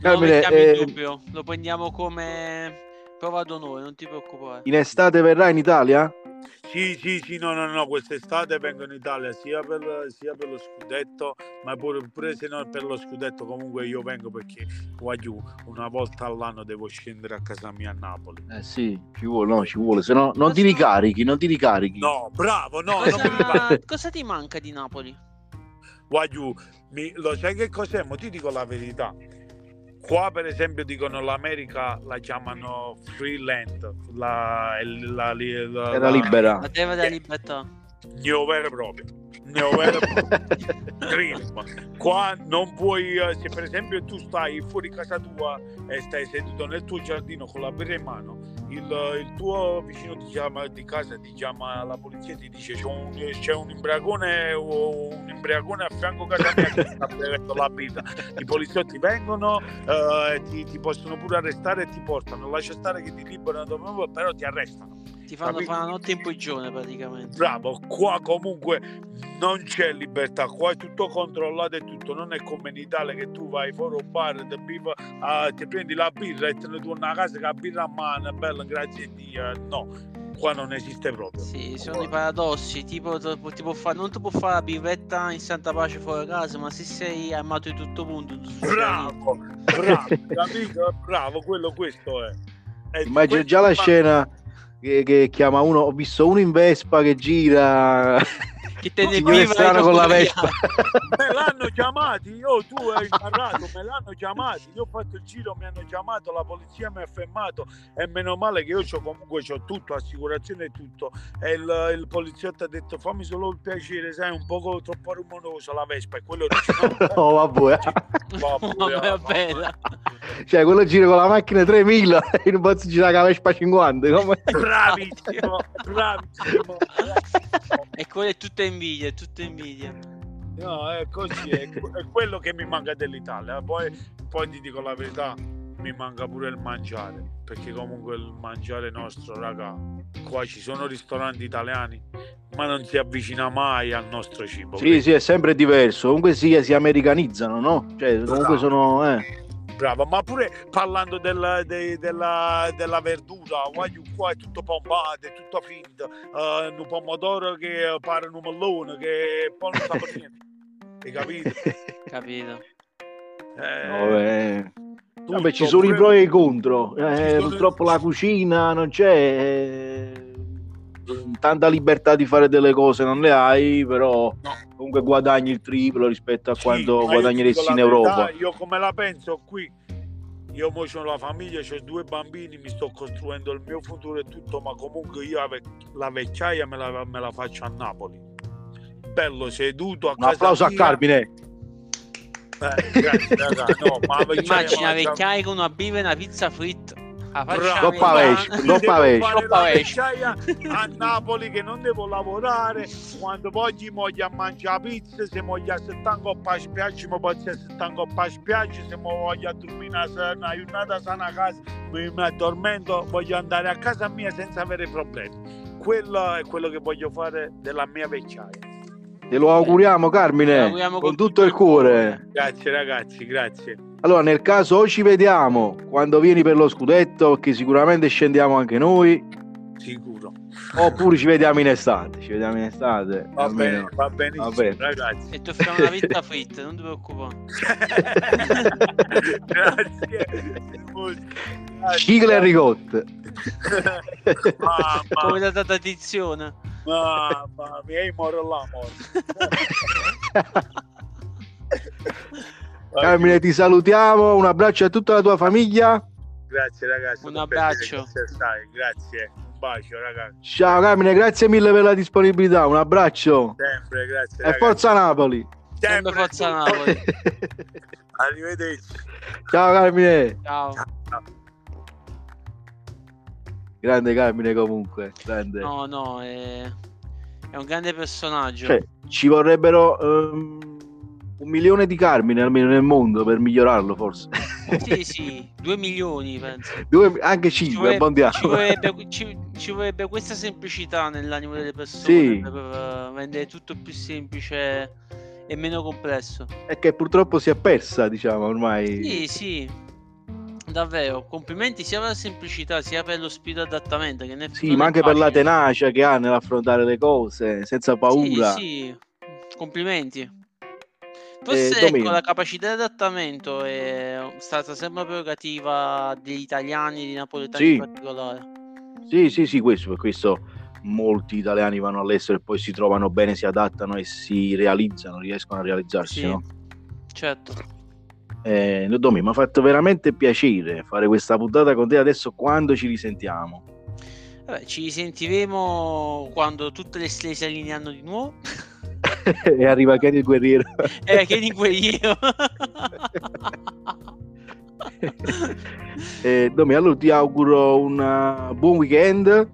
S2: Non lo mettiamo eh, in dubbio, lo prendiamo come prova d'onore, non ti preoccupare.
S1: In estate verrà in Italia?
S3: Sì, sì, sì, no, no, no, quest'estate vengo in Italia sia per, sia per lo scudetto, ma pure, pure, se non per lo scudetto comunque io vengo perché voglio una volta all'anno devo scendere a casa mia a Napoli.
S1: Eh sì, ci vuole, no, ci vuole, se no non ti ricarichi, non ti ricarichi.
S3: No, bravo, no,
S2: cosa, cosa ti manca di Napoli?
S3: Voglio, mi, lo sai che cos'è? Ma ti dico la verità Qua per esempio dicono l'America la chiamano free land, la, la, la,
S1: la era libera.
S2: La terra della libertà.
S3: Io vero e proprio. Io vero Qua non puoi, eh, se per esempio tu stai fuori casa tua e stai seduto nel tuo giardino con la birra in mano, il, il, tuo vicino ti chiama di casa, ti chiama la polizia e ti dice c'è un, c'è un imbriagone un imbriagone a fianco a casa mia che sta bevendo la birra. I poliziotti vengono uh, e ti, ti, possono pure arrestare e ti portano. Lascia stare che ti liberano, però ti arrestano.
S2: Ti fanno fare una notte in prigione praticamente.
S3: Bravo, qua comunque non c'è libertà, qua è tutto controllato e tutto, non è come in Italia che tu vai fuori un bar, ti, biva, uh, ti prendi la birra e te ne torni a casa che la birra a mano, bella, grazie a Dio, no, qua non esiste proprio.
S2: Sì, sono i paradossi, tipo ti può fare, non ti può fare la birretta in santa pace fuori casa, ma se sei armato di tutto punto...
S3: Bravo, bravo, capito? Bravo, quello questo è.
S1: Immagino già la scena che, che, chiama uno, ho visto uno in Vespa che gira
S2: chi te ne
S1: strano con la Vespa.
S3: Me l'hanno chiamati oh tu hai parlato me l'hanno chiamati. Io ho fatto il giro mi hanno chiamato la polizia mi ha fermato e meno male che io c'ho, comunque ho tutto assicurazione e tutto. E il, il, poliziotto ha detto fammi solo il piacere sai un po' troppo rumoroso la Vespa e quello
S1: dice no vabbè.
S2: vabbè, vabbè,
S1: cioè quello gira con la macchina 3000 e non posso girare con la Vespa 50 no?
S3: bravissimo bravissimo, bravissimo.
S2: e quello è tutto invidia, è tutto invidia.
S3: No, è così, è, è quello che mi manca dell'Italia. Poi, poi ti dico la verità, mi manca pure il mangiare, perché comunque il mangiare nostro, raga, qua ci sono ristoranti italiani, ma non si avvicina mai al nostro cibo.
S1: Sì, quindi... sì, è sempre diverso. Comunque sì, si americanizzano, no? Cioè, comunque sono... Eh
S3: brava, ma pure parlando del, de, della, della, verdura, guarda, qua è tutto pompato, è tutto finto, uh, un pomodoro che pare un mellone, che poi non sa per niente, hai capito?
S2: capito.
S1: Eh, Vabbè. Vabbè, ci sono pure... i pro e i contro, eh, purtroppo la cucina non c'è... Eh tanta libertà di fare delle cose non le hai, però no. comunque guadagni il triplo rispetto a sì, quanto guadagneresti in Europa.
S3: io come la penso qui, io poi ho la famiglia, ho due bambini, mi sto costruendo il mio futuro e tutto, ma comunque io la vecchiaia me la, me la faccio a Napoli. Bello seduto a
S1: Un applauso
S3: mia.
S1: a Carmine.
S3: Eh, grazie, raga. No, ma
S2: Immagina vecchiaia con una biva e una pizza fritta
S1: Pesce, troppa
S3: pesce. A Napoli che non devo lavorare, quando voglio voglio a mangiare pizza, se voglio a stanco a spiaggia, mi posso essere stanco a spiaggia, se voglio a dormire una giornata sana a casa, mi, mi addormento, voglio andare a casa mia senza avere problemi. Quello è quello che voglio fare della mia vecchiaia.
S1: Te lo auguriamo Carmine, auguriamo con, con, tutto il cuore.
S3: Grazie ragazzi, grazie.
S1: Allora, nel caso o ci vediamo quando vieni per lo scudetto, che sicuramente scendiamo anche noi.
S3: Sicuro.
S1: Oppure ci vediamo in estate. Ci vediamo in estate.
S3: Va bene, va benissimo, va bene. ragazzi.
S2: E ti offriamo una vita fritta, non ti preoccupare.
S3: Grazie.
S1: Cigle e ricotte.
S2: Come da tradizione.
S3: Mamma mia, moro l'amore.
S1: Carmine, ti salutiamo. Un abbraccio a tutta la tua famiglia.
S3: Grazie, ragazzi.
S2: Un abbraccio.
S3: Grazie. Un bacio, ragazzi.
S1: Ciao, Carmine. Grazie mille per la disponibilità. Un abbraccio.
S3: Sempre, grazie.
S1: E forza Napoli.
S2: Sempre, forza Napoli.
S3: Arrivederci.
S1: Ciao, Carmine.
S2: Ciao. Ciao.
S1: Grande Carmine, comunque. Grande.
S2: No, no, è, è un grande personaggio.
S1: Cioè, ci vorrebbero. Um un milione di Carmine almeno nel mondo per migliorarlo forse
S2: sì sì due milioni penso
S1: due, anche cinque
S2: ci vorrebbe, ci, ci, vorrebbe, questa semplicità nell'animo delle persone sì. per uh, rendere tutto più semplice e meno complesso
S1: è che purtroppo si è persa diciamo ormai
S2: sì sì davvero, complimenti sia per la semplicità sia per lo spirito adattamento. Che ne,
S1: sì, ma anche per la tenacia che ha nell'affrontare le cose senza paura.
S2: Sì, sì. complimenti. Forse eh, ecco, la capacità di adattamento è stata sempre prerogativa degli italiani, di napoletani sì. in particolare.
S1: Sì, sì, sì, questo, per questo molti italiani vanno all'estero e poi si trovano bene, si adattano e si realizzano, riescono a realizzarsi, sì, no?
S2: Certo.
S1: Eh, Domi, mi ha fatto veramente piacere fare questa puntata con te adesso quando ci risentiamo.
S2: Vabbè, ci risentiremo quando tutte le stelle si allineano di nuovo.
S1: e arriva Kenny il guerriero.
S2: eh, Kenny il guerriero.
S1: eh, Domi, allora ti auguro un uh, buon weekend.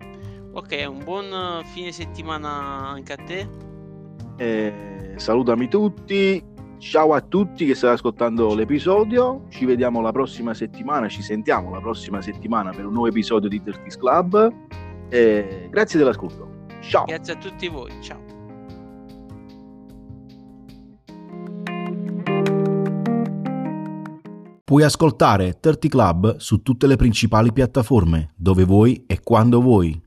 S2: Ok, un buon fine settimana anche a te.
S1: Eh, salutami tutti. Ciao a tutti che state ascoltando l'episodio. Ci vediamo la prossima settimana. Ci sentiamo la prossima settimana per un nuovo episodio di Dirties Club. Eh, grazie dell'ascolto. Ciao.
S2: Grazie a tutti voi. Ciao.
S4: Puoi ascoltare 30 Club su tutte le principali piattaforme, dove vuoi e quando vuoi.